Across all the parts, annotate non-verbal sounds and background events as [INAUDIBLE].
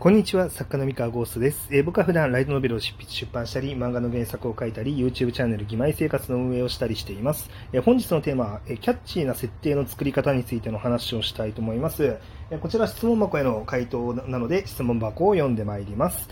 こんにちは、作家の三河ゴーストです。えー僕は普段ライトノベルを執筆出版したり、漫画の原作を書いたり、YouTube チャンネル、義妹生活の運営をしたりしています。えー本日のテーマは、えーキャッチーな設定の作り方についての話をしたいと思います。えーこちら質問箱への回答なので、質問箱を読んでまいります。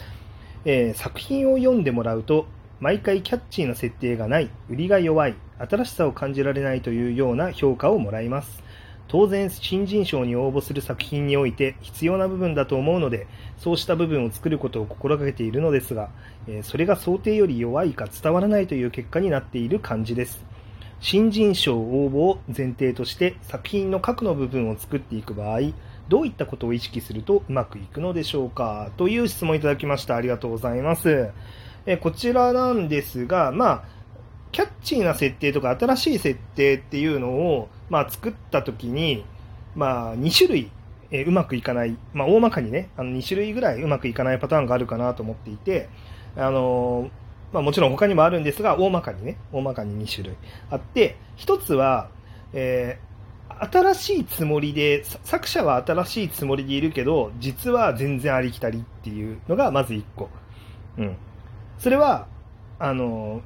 えー作品を読んでもらうと、毎回キャッチーな設定がない、売りが弱い、新しさを感じられないというような評価をもらいます。当然、新人賞に応募する作品において必要な部分だと思うので、そうした部分を作ることを心がけているのですが、えそれが想定より弱いか伝わらないという結果になっている感じです。新人賞応募を前提として作品の核の部分を作っていく場合、どういったことを意識するとうまくいくのでしょうか？という質問いただきました。ありがとうございます。えこちらなんですが、まあ、キャッチーな設定とか新しい設定っていうのを、まあ、作った時に、まあ、2種類、えーうまくいかない、まあ、大まかにね、あの2種類ぐらいうまくいかないパターンがあるかなと思っていて、あのーまあ、もちろん他にもあるんですが、大まかにね、大まかに2種類あって、1つは、えー新しいつもりで、作者は新しいつもりでいるけど、実は全然ありきたりっていうのがまず1個。うん。それは、あの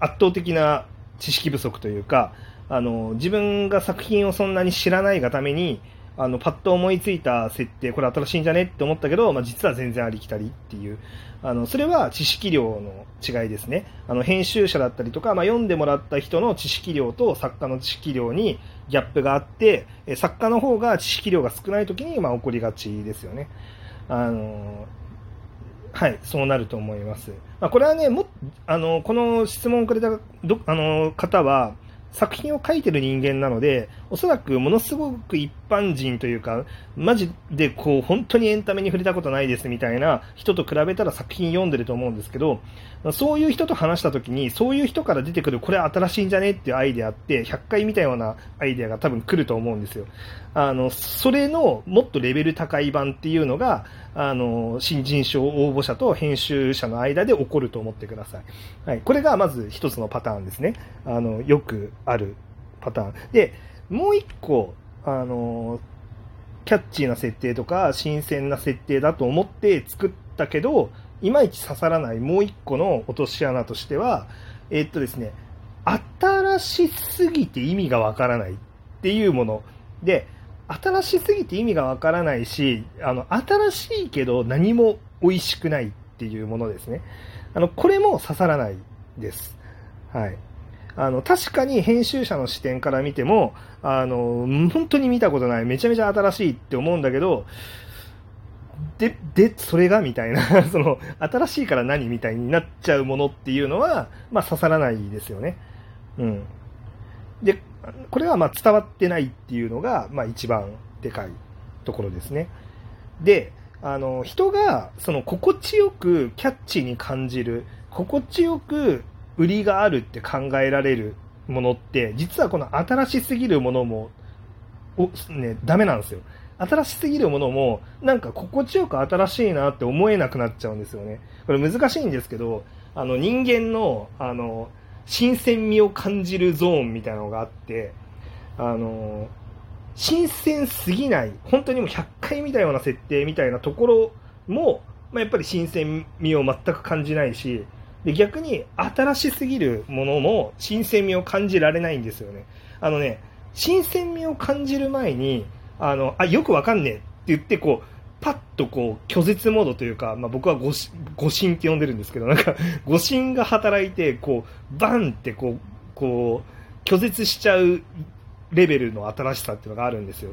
圧倒的な知識不足というか、あの自分が作品をそんなに知らないがために、あのパッと思いついた設定、これ新しいんじゃねって思ったけど、まあ、実は全然ありきたりっていう、あのそれは知識量の違いですね。あの編集者だったりとか、まあ、読んでもらった人の知識量と作家の知識量にギャップがあって、作家の方が知識量が少ない時にまあ起こりがちですよね。あのはい、そうなると思います。まあ、これはね、もあのこの質問をくれたどあの方は、作品を書いてる人間なので、おそらくものすごく一般人というか、マジでこう本当にエンタメに触れたことないですみたいな人と比べたら作品読んでると思うんですけど、そういう人と話したときに、そういう人から出てくる、これ新しいんじゃねっていうアイデアって、100回見たようなアイデアが多分来ると思うんですよ。あの、それのもっとレベル高い版っていうのが、あの、新人賞応募者と編集者の間で起こると思ってください。はい。これがまず一つのパターンですね。あの、よくあるパターン。で、もう一個、あの、キャッチーな設定とか、新鮮な設定だと思って作ったけど、いまいち刺さらないもう一個の落とし穴としては、えっとですね、新しすぎて意味がわからないっていうもの。で、新しすぎて意味がわからないし、あの、新しいけど何も美味しくないっていうものですね。あの、これも刺さらないです。はい。あの、確かに編集者の視点から見ても、あの、本当に見たことない、めちゃめちゃ新しいって思うんだけど、で、で、それがみたいな、[LAUGHS] その、新しいから何みたいになっちゃうものっていうのは、まあ刺さらないですよね。うん。で、これはまあ伝わってないっていうのが、まあ一番でかいところですね。で、あの、人が、その、心地よくキャッチーに感じる、心地よく売りがあるって考えられるものって、実はこの新しすぎるものも、お、ね、ダメなんですよ。新しすぎるものも、なんか心地よく新しいなって思えなくなっちゃうんですよね。これ難しいんですけど、あの人間の、あの、新鮮味を感じるゾーンみたいなのがあって、あの、新鮮すぎない、本当にもう100回見たような設定みたいなところも、まあ、やっぱり新鮮味を全く感じないし、で逆に新しすぎるものも新鮮味を感じられないんですよね。あのね、新鮮味を感じる前に、あの、あ、よくわかんねえって言って、こう、パッとこう、拒絶モードというか、まあ、僕は誤し誤信って呼んでるんですけど、なんか、[LAUGHS] 誤信が働いて、こう、バンってこう、こう、拒絶しちゃうレベルの新しさっていうのがあるんですよ。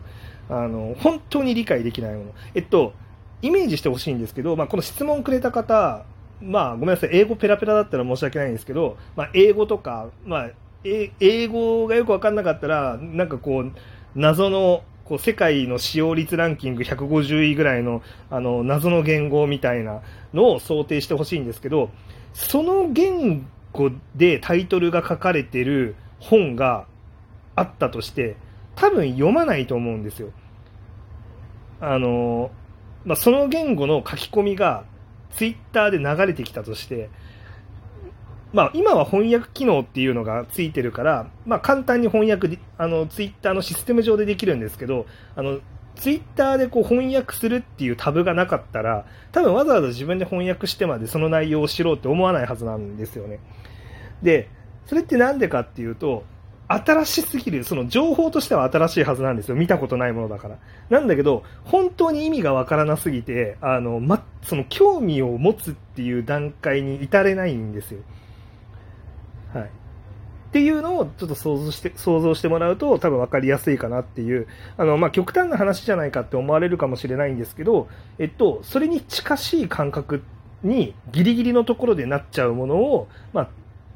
あの、本当に理解できないもの。えっと、イメージしてほしいんですけど、まあ、この質問くれた方、まあ、ごめんなさい、英語ペラペラだったら申し訳ないんですけど、まあ、英語とか、まあ、英語がよくわかんなかったら、なんかこう、謎の、こう、世界の使用率ランキング150位ぐらいの、あの、謎の言語みたいなのを想定してほしいんですけど、その言語でタイトルが書かれてる本があったとして、多分読まないと思うんですよ。あの、まあ、その言語の書き込みがツイッターで流れてきたとして、まあ、今は翻訳機能っていうのがついてるから、まあ、簡単に翻訳、あの、ツイッターのシステム上でできるんですけど、あの、ツイッターでこう翻訳するっていうタブがなかったら、多分わざわざ自分で翻訳してまでその内容を知ろうって思わないはずなんですよね。で、それってなんでかっていうと、新しすぎる、その情報としては新しいはずなんですよ。見たことないものだから。なんだけど、本当に意味がわからなすぎて、あの、ま、その興味を持つっていう段階に至れないんですよ。はい。っていうのをちょっと想像して、想像してもらうと多分分かりやすいかなっていう、あの、まあ、極端な話じゃないかって思われるかもしれないんですけど、えっと、それに近しい感覚にギリギリのところでなっちゃうものを、まあ、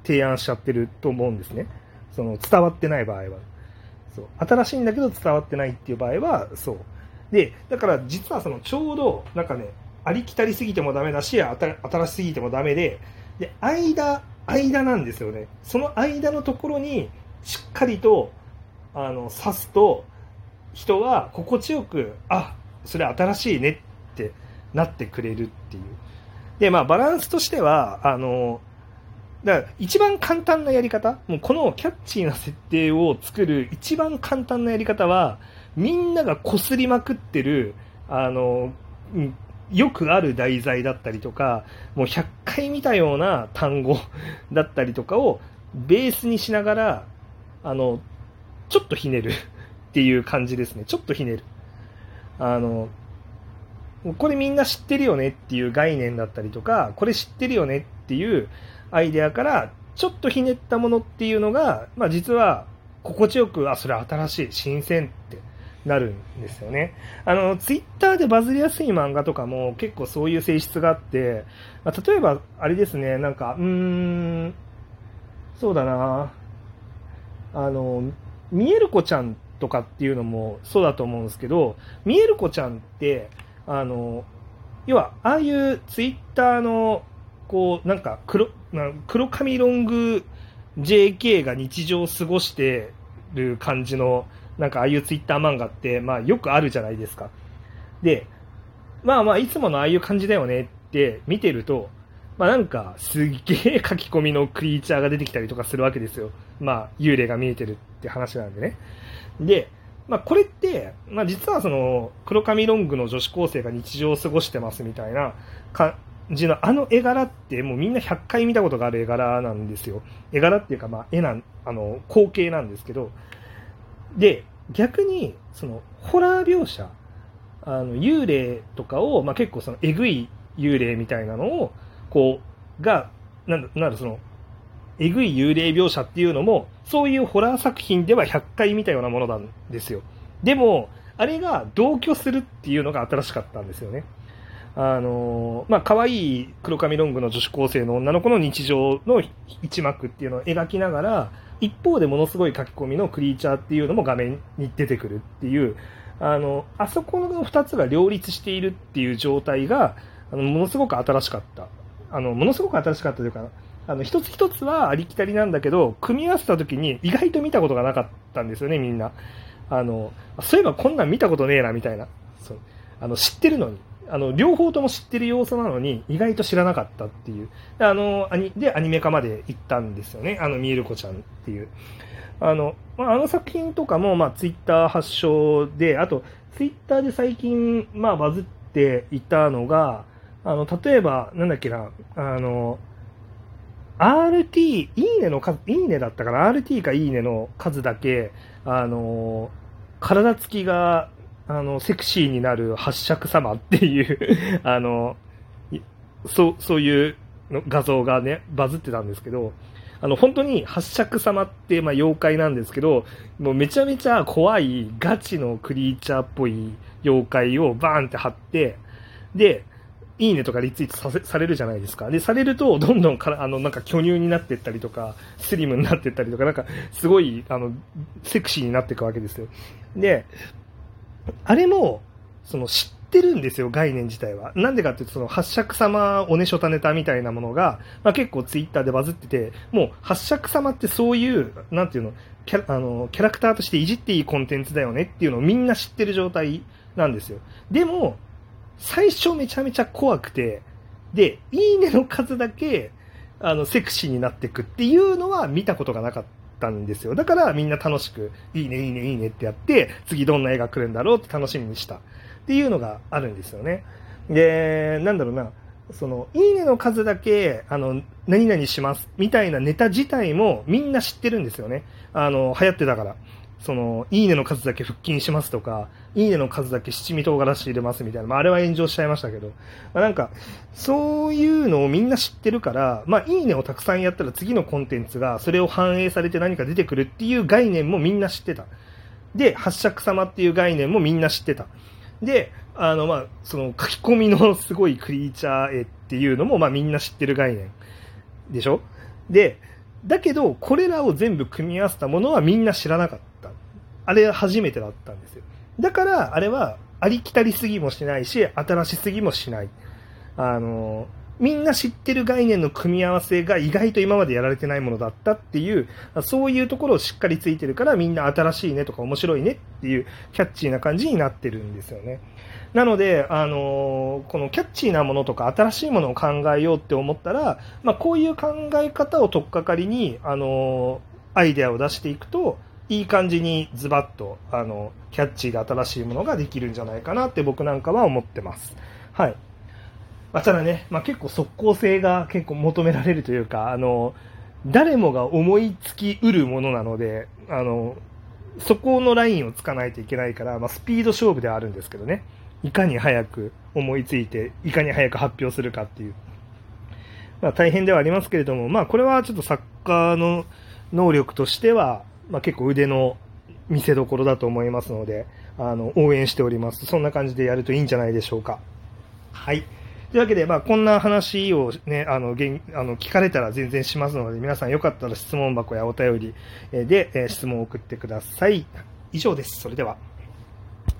提案しちゃってると思うんですね。その伝わってない場合は。そう。新しいんだけど伝わってないっていう場合は、そう。で、だから実はそのちょうど、なんかね、ありきたりすぎてもダメだし、新しすぎてもダメで、で、間、間なんですよね。その間のところに、しっかりと、あの、刺すと、人は心地よく、あ、それ新しいねってなってくれるっていう。で、まあ、バランスとしては、あの、だから一番簡単なやり方、もうこのキャッチーな設定を作る一番簡単なやり方は、みんなが擦りまくってる、あの、よくある題材だったりとか、もう100回見たような単語 [LAUGHS] だったりとかをベースにしながら、あの、ちょっとひねる [LAUGHS] っていう感じですね。ちょっとひねる。あの、これみんな知ってるよねっていう概念だったりとか、これ知ってるよねっていうアイデアから、ちょっとひねったものっていうのが、まあ実は心地よく、あ、それ新しい、新鮮ってなるんですよね。あの、ツイッターでバズりやすい漫画とかも結構そういう性質があって、まあ、例えば、あれですね、なんか、うーん、そうだな、あの、見える子ちゃんとかっていうのもそうだと思うんですけど、見える子ちゃんって、あの、要は、ああいうツイッターの、こう、なんか黒、黒髪ロング JK が日常を過ごしてる感じの、なんかああいうツイッター漫画って、まあよくあるじゃないですか。で、まあまあいつものああいう感じだよねって見てると、まあなんかすげえ書き込みのクリーチャーが出てきたりとかするわけですよ。まあ幽霊が見えてるって話なんでね。で、まあこれって、まあ実はその黒髪ロングの女子高生が日常を過ごしてますみたいな感じのあの絵柄ってもうみんな100回見たことがある絵柄なんですよ。絵柄っていうかまあ絵なん、あの光景なんですけど、で、逆に、その、ホラー描写、あの、幽霊とかを、まあ、結構その、えぐい幽霊みたいなのを、こう、が、なんだ、なんだ、その、えぐい幽霊描写っていうのも、そういうホラー作品では100回見たようなものなんですよ。でも、あれが同居するっていうのが新しかったんですよね。あのまあ、可愛い黒髪ロングの女子高生の女の子の日常の一幕っていうのを描きながら、一方でものすごい書き込みのクリーチャーっていうのも画面に出てくるっていう、あの、あそこの2つが両立しているっていう状態が、あの、ものすごく新しかった。あの、ものすごく新しかったというか、あの、一つ一つはありきたりなんだけど、組み合わせた時に意外と見たことがなかったんですよね、みんな。あの、そういえばこんなん見たことねえな、みたいな。そう。あの、知ってるのに。あの、両方とも知ってる要素なのに、意外と知らなかったっていう。で、あの、アニで、アニメ化まで行ったんですよね。あの、ミールコちゃんっていう。あの、まあ、あの作品とかも、まあ、ツイッター発祥で、あと、ツイッターで最近、まあ、バズっていたのが、あの、例えば、なんだっけな、あの、RT、いいねの数、いいねだったかな ?RT かいいねの数だけ、あの、体つきがあの、セクシーになる八尺様っていう [LAUGHS] あの、そう、そういう画像がね、バズってたんですけど、あの、本当に八尺様って、まあ、妖怪なんですけど、もうめちゃめちゃ怖いガチのクリーチャーっぽい妖怪をバーンって貼って、で、いいねとかリツイートさせされるじゃないですか。で、されると、どんどんから、あの、なんか巨乳になってったりとか、スリムになってったりとか、なんか、すごい、あの、セクシーになっていくわけですよ。で、あれも、その知ってるんですよ、概念自体は。なんでかっていうと、その八尺様おねしょたネタみたいなものが、まあ、結構ツイッターでバズってて、もう八尺様ってそういう、なんていうの、キャあのキャラクターとしていじっていいコンテンツだよねっていうのをみんな知ってる状態なんですよ。でも、最初めちゃめちゃ怖くて、で、いいねの数だけ、あの、セクシーになっていくっていうのは見たことがなかっったんですよ。だからみんな楽しく、いいね、いいね、いいねってやって、次どんな絵が来るんだろうって楽しみにしたっていうのがあるんですよね。で、なんだろうな、その、いいねの数だけ、あの、何々しますみたいなネタ自体もみんな知ってるんですよね。あの、流行ってたから。その、いいねの数だけ腹筋しますとか、いいねの数だけ七味唐辛子入れますみたいな、まあ、あれは炎上しちゃいましたけど、まあ、なんか、そういうのをみんな知ってるから、まあ、いいねをたくさんやったら次のコンテンツがそれを反映されて何か出てくるっていう概念もみんな知ってた。で、八尺様っていう概念もみんな知ってた。で、あの、まあ、その書き込みのすごいクリーチャー絵っていうのも、まあ、みんな知ってる概念でしょ？で、だけど、これらを全部組み合わせたものはみんな知らなかった。あれ初めてだったんですよ。だから、あれはありきたりすぎもしないし、新しすぎもしない。あの、みんな知ってる概念の組み合わせが意外と今までやられてないものだったっていう、そういうところをしっかりついてるからみんな新しいねとか面白いねっていうキャッチーな感じになってるんですよね。なので、あのこのキャッチーなものとか新しいものを考えようって思ったら、まあ、こういう考え方を取っかかりに、あのアイデアを出していくと、いい感じにズバッと、あの、キャッチーで新しいものができるんじゃないかなって僕なんかは思ってます。はい。まあ、ただね、まあ、結構即効性が結構求められるというか、あの、誰もが思いつきうるものなので、あの、そこのラインをつかないといけないから、まあ、スピード勝負ではあるんですけどね。いかに早く思いついて、いかに早く発表するかっていう。まあ、大変ではありますけれども、まあ、これはちょっと作家の能力としては、まあ、結構腕の見せ所だと思いますので、あの、応援しております。そんな感じでやるといいんじゃないでしょうか。はい。というわけで、まあ、こんな話をね、あの、げんあの聞かれたら全然しますので、皆さんよかったら質問箱やお便りで、質問を送ってください。以上です。それでは。